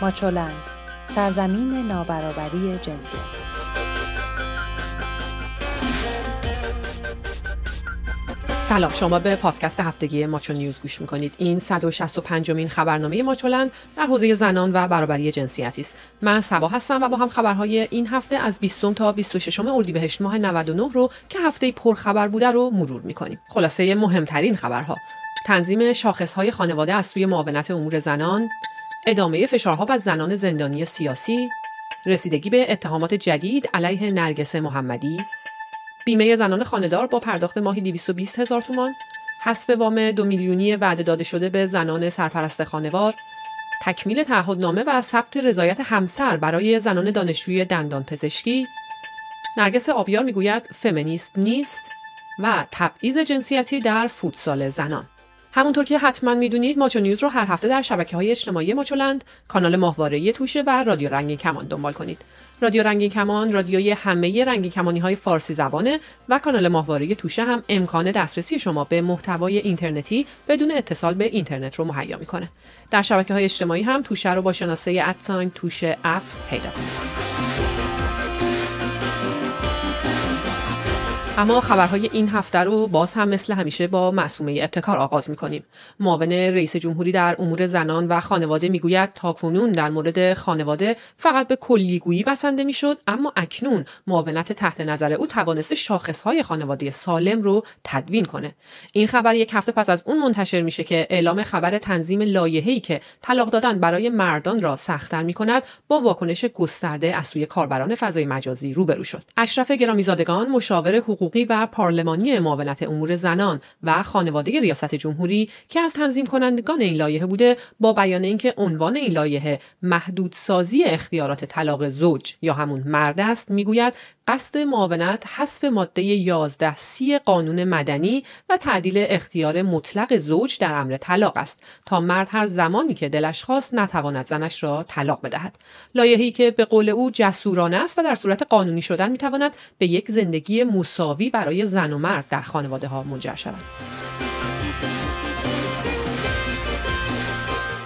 ماچولند. سرزمین نابرابری جنسیتی سلام شما به پادکست هفتگی ماچو نیوز گوش می‌کنید. این 165 مین خبرنامه ماچولند در حوزه زنان و برابری جنسیتی است. من سبا هستم و با هم خبرهای این هفته از 20 تا 26 اردیبهشت ماه 99 رو که هفته پرخبر بوده رو مرور می‌کنیم. خلاصه مهمترین خبرها. تنظیم شاخصهای خانواده از سوی معاونت امور زنان. ادامه فشارها بر زنان زندانی سیاسی رسیدگی به اتهامات جدید علیه نرگس محمدی. بیمه زنان خانهدار با پرداخت ماهی 220 هزار تومان. حذف وام دو میلیونی وعده داده شده به زنان سرپرست خانوار تکمیل تعهدنامه و ثبت رضایت همسر برای زنان دانشجوی دندان پزشکی. نرگس آبیار می‌گوید فمینیست نیست و تبعیض جنسیتی در فوتسال زنان. همونطور که حتما می‌دونید ماچو نیوز رو هر هفته در شبکه های اجتماعی ماچولند کانال ماهواره توشه و رادیو رنگین کمان دنبال کنید. رادیو رنگین کمان رادیوی همه رنگین کمانی های فارسی زبانه و کانال ماهواره توشه هم امکان دسترسی شما به محتوای اینترنتی بدون اتصال به اینترنت رو مهیا می‌کنه. در شبکه های اجتماعی هم توشه رو با شناسه ادساین توشه اپ پیدا کنید. اما خبرهای این هفته رو باز هم مثل همیشه با معصومه ابتکار آغاز می‌کنیم. معاون رئیس جمهوری در امور زنان و خانواده می‌گوید تاکنون در مورد خانواده فقط به کلیگویی بسنده می‌شد اما اکنون معاونت تحت نظر او توانسته شاخصهای خانواده سالم رو تدوین کنه. این خبر یک هفته پس از اون منتشر میشه که اعلام خبر تنظیم لایحه‌ای که طلاق دادن برای مردان را سختتر می‌کند با واکنش گسترده از سوی کاربران فضای مجازی روبرو شد. اشرف گرامیزادگان مشاور حقوق حقوقی و پارلمانی معاونت امور زنان و خانواده ریاست جمهوری که از تنظیم کنندگان این لایحه بوده با بیان اینکه عنوان این لایحه محدودسازی اختیارات طلاق زوج یا همون مرد است می‌گوید قصد معاونت حذف ماده 11 سی قانون مدنی و تعدیل اختیار مطلق زوج در امر طلاق است تا مرد هر زمانی که دلش خواست نتواند زنش را طلاق بدهد. لایحه‌ای که به قول او جسورانه است و در صورت قانونی شدن می‌تواند به یک زندگی مساوی برای زن و مرد در خانواده ها منجر شود.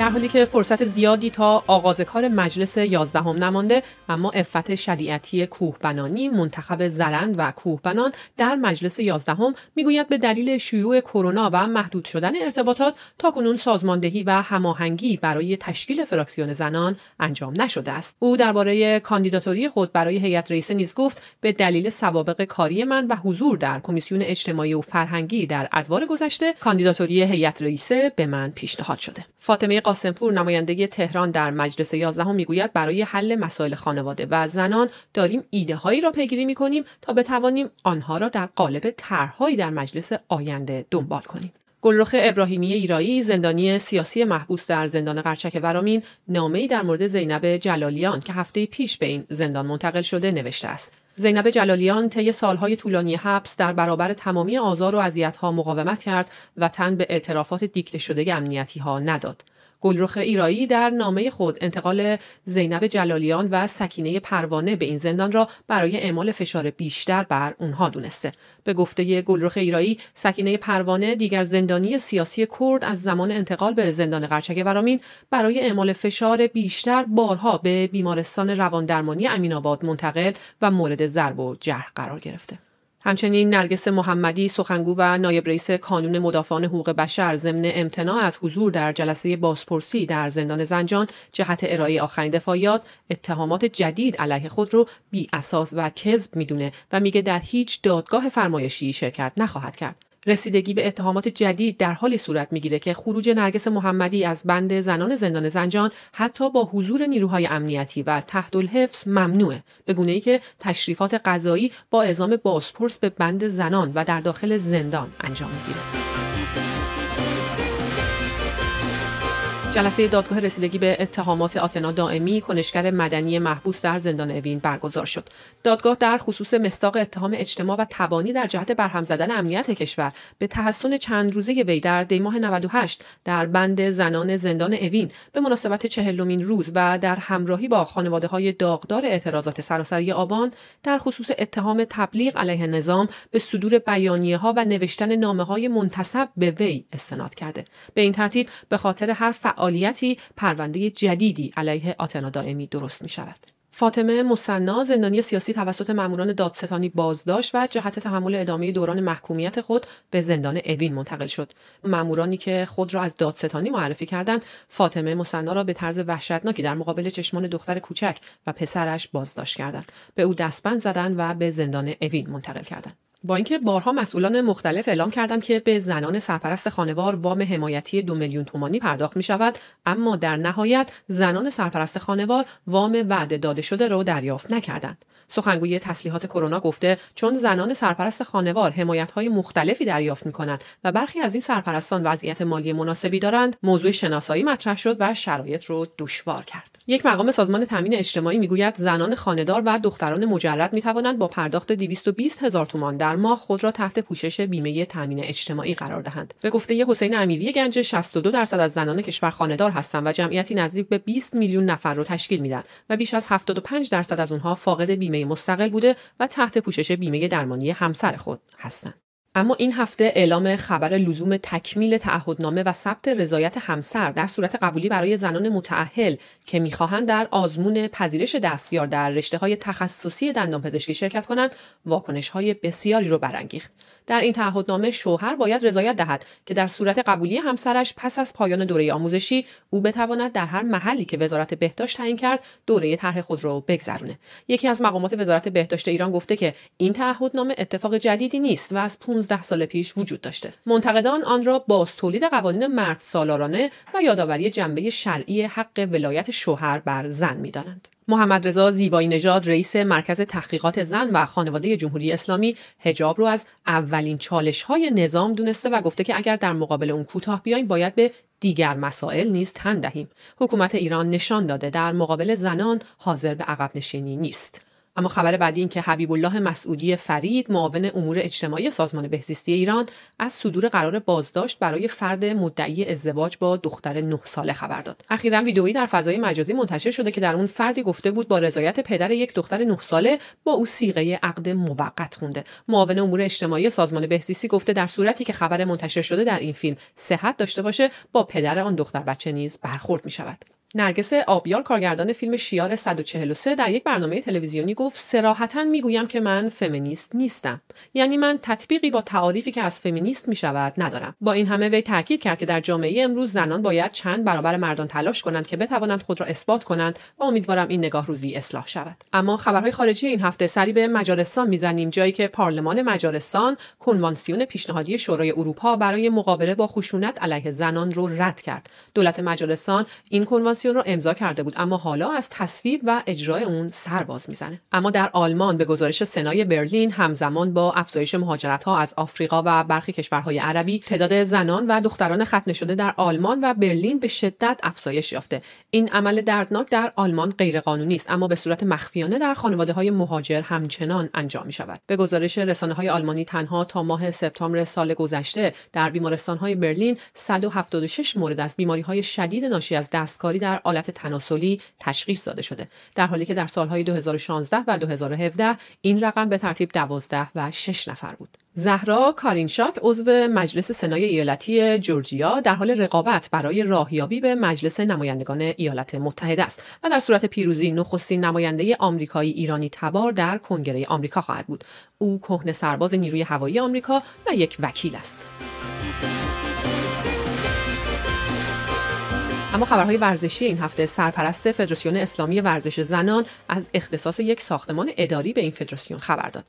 در حالی که فرصت زیادی تا آغاز کار مجلس یازدهم نمانده اما افت شریعتی کوهبنانی منتخب زرند و کوهبنان در مجلس یازدهم می‌گوید به دلیل شیوع کرونا و محدود شدن ارتباطات تاکنون سازماندهی و هماهنگی برای تشکیل فراکسیون زنان انجام نشده است. او درباره کاندیداتوری خود برای هیئت رئیسه نیز گفت به دلیل سوابق کاری من و حضور در کمیسیون اجتماعی و فرهنگی در ادوار گذشته کاندیداتوری هیئت رئیسه به من پیشنهاد شده. فاطمه قاسمپور نماینده تهران در مجلس یازدهم می‌گوید برای حل مسائل خانواده و زنان داریم ایده هایی را پیگیری می کنیم تا بتوانیم آنها را در قالب طرحهایی در مجلس آینده دنبال کنیم گلرخ ابراهیمی ایرایی زندانی سیاسی محبوس در زندان قرچک ورامین نامه‌ای در مورد زینب جلالیان که هفته پیش به این زندان منتقل شده نوشته است زینب جلالیان طی سالهای طولانی حبس در برابر تمامی آزار و اذیت‌ها مقاومت کرد و تن به اعترافات دیکته شده امنیتی ها نداد. گلرخ ایرایی در نامه خود انتقال زینب جلالیان و سکینه پروانه به این زندان را برای اعمال فشار بیشتر بر اونها دونسته. به گفته گلرخ ایرایی سکینه پروانه دیگر زندانی سیاسی کرد از زمان انتقال به زندان قرچک ورامین برای اعمال فشار بیشتر بارها به بیمارستان رواندرمانی امینآباد منتقل و مورد ضرب و جرح قرار گرفته. همچنین نرگس محمدی سخنگو و نایب رئیس کانون مدافعان حقوق بشر ضمن امتناع از حضور در جلسه بازپرسی در زندان زنجان جهت ارائه آخرین دفاعیات اتهامات جدید علیه خود رو بی اساس و کذب می‌دونه و میگه در هیچ دادگاه فرمایشی شرکت نخواهد کرد. رسیدگی به اتهامات جدید در حالی صورت می‌گیره که خروج نرگس محمدی از بند زنان زندان زنجان حتی با حضور نیروهای امنیتی و تحت الحفظ ممنوعه. به گونه ای که تشریفات قضایی با اعزام بازپرس به بند زنان و در داخل زندان انجام می‌گیره. جلسه دادگاه رسیدگی به اتهامات آتنا دائمی کنشگر مدنی محبوس در زندان اوین برگزار شد. دادگاه در خصوص مستاق اتهام اجتماع و تبانی در جهت برهم زدن امنیت کشور به تحسن چند روزه وی در دیماه 98 در بند زنان زندان اوین به مناسبت چهلمین روز و در همراهی با خانواده های داغدار اعتراضات سراسری آبان در خصوص اتهام تبلیغ علیه نظام به صدور بیانیه ها و نوشتن نامه های منتصب به وی استناد کرده. به این ترتیب به خاطر هر فعالیتی پرونده جدیدی علیه آتنا دائمی درست می شود. فاطمه مصنا زندانی سیاسی توسط ماموران دادستانی بازداشت و جهت تحمل ادامه دوران محکومیت خود به زندان اوین منتقل شد. مامورانی که خود را از دادستانی معرفی کردند فاطمه مصنا را به طرز وحشتناکی در مقابل چشمان دختر کوچک و پسرش بازداشت کردند. به او دستبند زدند و به زندان اوین منتقل کردند. با اینکه بارها مسئولان مختلف اعلام کردند که به زنان سرپرست خانوار وام حمایتی دو میلیون تومانی پرداخت می شود اما در نهایت زنان سرپرست خانوار وام وعده داده شده را دریافت نکردند. سخنگوی تسلیحات کرونا گفته چون زنان سرپرست خانوار حمایت های مختلفی دریافت می کنند و برخی از این سرپرستان وضعیت مالی مناسبی دارند موضوع شناسایی مطرح شد و شرایط رو دشوار کرد. یک مقام سازمان تامین اجتماعی می‌گوید زنان خانهدار و دختران مجرد می توانند با پرداخت 220 هزار تومان در ماه خود را تحت پوشش بیمه تامین اجتماعی قرار دهند. به گفته حسین امیری گنج 62 درصد از زنان کشور خانهدار هستند و جمعیتی نزدیک به 20 میلیون نفر را تشکیل میدن و بیش از 75 درصد از اونها فاقد بیمه مستقل بوده و تحت پوشش بیمه درمانی همسر خود هستند. اما این هفته اعلام خبر لزوم تکمیل تعهدنامه و ثبت رضایت همسر در صورت قبولی برای زنان متعهل که می‌خواهند در آزمون پذیرش دستیار در رشته های تخصصی دندانپزشکی شرکت کنند واکنش های بسیاری رو برانگیخت. در این تعهدنامه شوهر باید رضایت دهد که در صورت قبولی همسرش پس از پایان دوره آموزشی او بتواند در هر محلی که وزارت بهداشت تعیین کرد دوره طرح خود را بگذرونه. یکی از مقامات وزارت بهداشت ایران گفته که این تعهدنامه اتفاق جدیدی نیست و از 15 سال پیش وجود داشته. منتقدان آن را باز تولید قوانین مرد سالارانه و یادآوری جنبه شرعی حق ولایت شوهر بر زن می‌دانند. محمد رضا زیبایی نژاد رئیس مرکز تحقیقات زن و خانواده جمهوری اسلامی حجاب رو از اولین چالش های نظام دونسته و گفته که اگر در مقابل اون کوتاه بیایم باید به دیگر مسائل نیز تن دهیم. حکومت ایران نشان داده در مقابل زنان حاضر به عقب نشینی نیست. اما خبر بعدی این که حبیب الله مسعودی فرید معاون امور اجتماعی سازمان بهزیستی ایران از صدور قرار بازداشت برای فرد مدعی ازدواج با دختر 9 ساله خبر داد. اخیرا ویدئویی در فضای مجازی منتشر شده که در اون فردی گفته بود با رضایت پدر یک دختر 9 ساله با او سیغه عقد موقت خونده. معاون امور اجتماعی سازمان بهزیستی گفته در صورتی که خبر منتشر شده در این فیلم صحت داشته باشه با پدر آن دختر بچه نیز برخورد می شود. نرگس آبیار کارگردان فیلم شیار 143 در یک برنامه تلویزیونی گفت سراحتا می‌گویم که من فمینیست نیستم. یعنی من تطبیقی با تعاریفی که از فمینیست می شود ندارم. با این همه وی تاکید کرد که در جامعه امروز زنان باید چند برابر مردان تلاش کنند که بتوانند خود را اثبات کنند و امیدوارم این نگاه روزی اصلاح شود. اما خبرهای خارجی این هفته سری به مجارستان می‌زنیم جایی که پارلمان مجارستان کنوانسیون پیشنهادی شورای اروپا برای مقابله با خشونت علیه زنان رو رد کرد. دولت مجارستان این کنوانسیون کنوانسیون رو امضا کرده بود. اما حالا از تصویب و اجرای اون سر باز می‌زنه. اما در آلمان به گزارش سنای برلین همزمان با افزایش مهاجرت ها از آفریقا و برخی کشورهای عربی تعداد زنان و دختران ختنه شده در آلمان و برلین به شدت افزایش یافته. این عمل دردناک در آلمان غیرقانونی است اما به صورت مخفیانه در خانواده های مهاجر همچنان انجام می شود به گزارش رسانه های آلمانی تنها تا ماه سپتامبر سال گذشته در بیمارستان های برلین 176 مورد از بیماری های شدید ناشی از دستکاری در در آلت تناسلی تشخیص داده شده. در حالی که در سالهای 2016 و 2017 این رقم به ترتیب 12 و 6 نفر بود. زهرا کارینشاک عضو مجلس سنای ایالتی جورجیا در حال رقابت برای راهیابی به مجلس نمایندگان ایالات متحده است و در صورت پیروزی نخستین نماینده آمریکایی ایرانی تبار در کنگره آمریکا خواهد بود. او کهنه سرباز نیروی هوایی آمریکا و یک وکیل است. اما خبرهای ورزشی این هفته سرپرست فدراسیون اسلامی ورزش زنان از اختصاص یک ساختمان اداری به این فدراسیون خبر داد.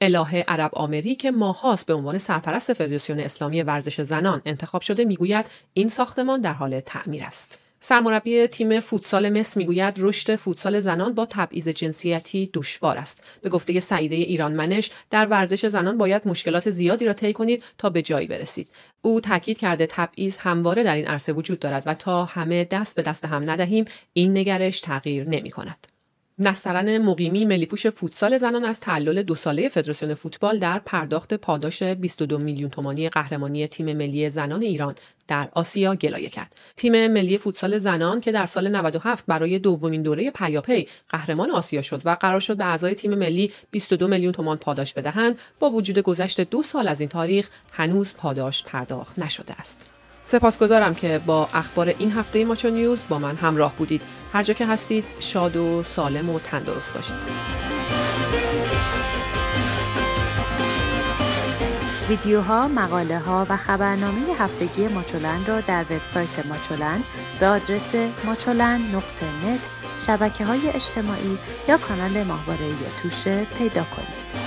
الهه عرب آمری که ماهاست به عنوان سرپرست فدراسیون اسلامی ورزش زنان انتخاب شده می‌گوید این ساختمان در حال تعمیر است. سرمربی تیم فوتسال مصر می‌گوید رشد فوتسال زنان با تبعیض جنسیتی دشوار است به گفته سعیده ایران منش در ورزش زنان باید مشکلات زیادی را طی کنید تا به جایی برسید او تاکید کرده تبعیض همواره در این عرصه وجود دارد و تا همه دست به دست هم ندهیم این نگرش تغییر نمی کند. نسترن مقیمی ملیپوش فوتسال زنان از تعلل دو ساله فدراسیون فوتبال در پرداخت پاداش 22 میلیون تومانی قهرمانی تیم ملی زنان ایران در آسیا گلایه کرد. تیم ملی فوتسال زنان که در سال 97 برای دومین دوره پیاپی قهرمان آسیا شد و قرار شد به اعضای تیم ملی 22 میلیون تومان پاداش بدهند با وجود گذشت دو سال از این تاریخ هنوز پاداش پرداخت نشده است. سپاسگزارم که با اخبار این هفته ماچو نیوز با من همراه بودید هر جا که هستید شاد و سالم و تندرست باشید ویدیوها، مقاله ها و خبرنامه هفتگی ماچولن را در وبسایت ماچولن به آدرس نت شبکه های اجتماعی یا کانال ماهواره توشه پیدا کنید.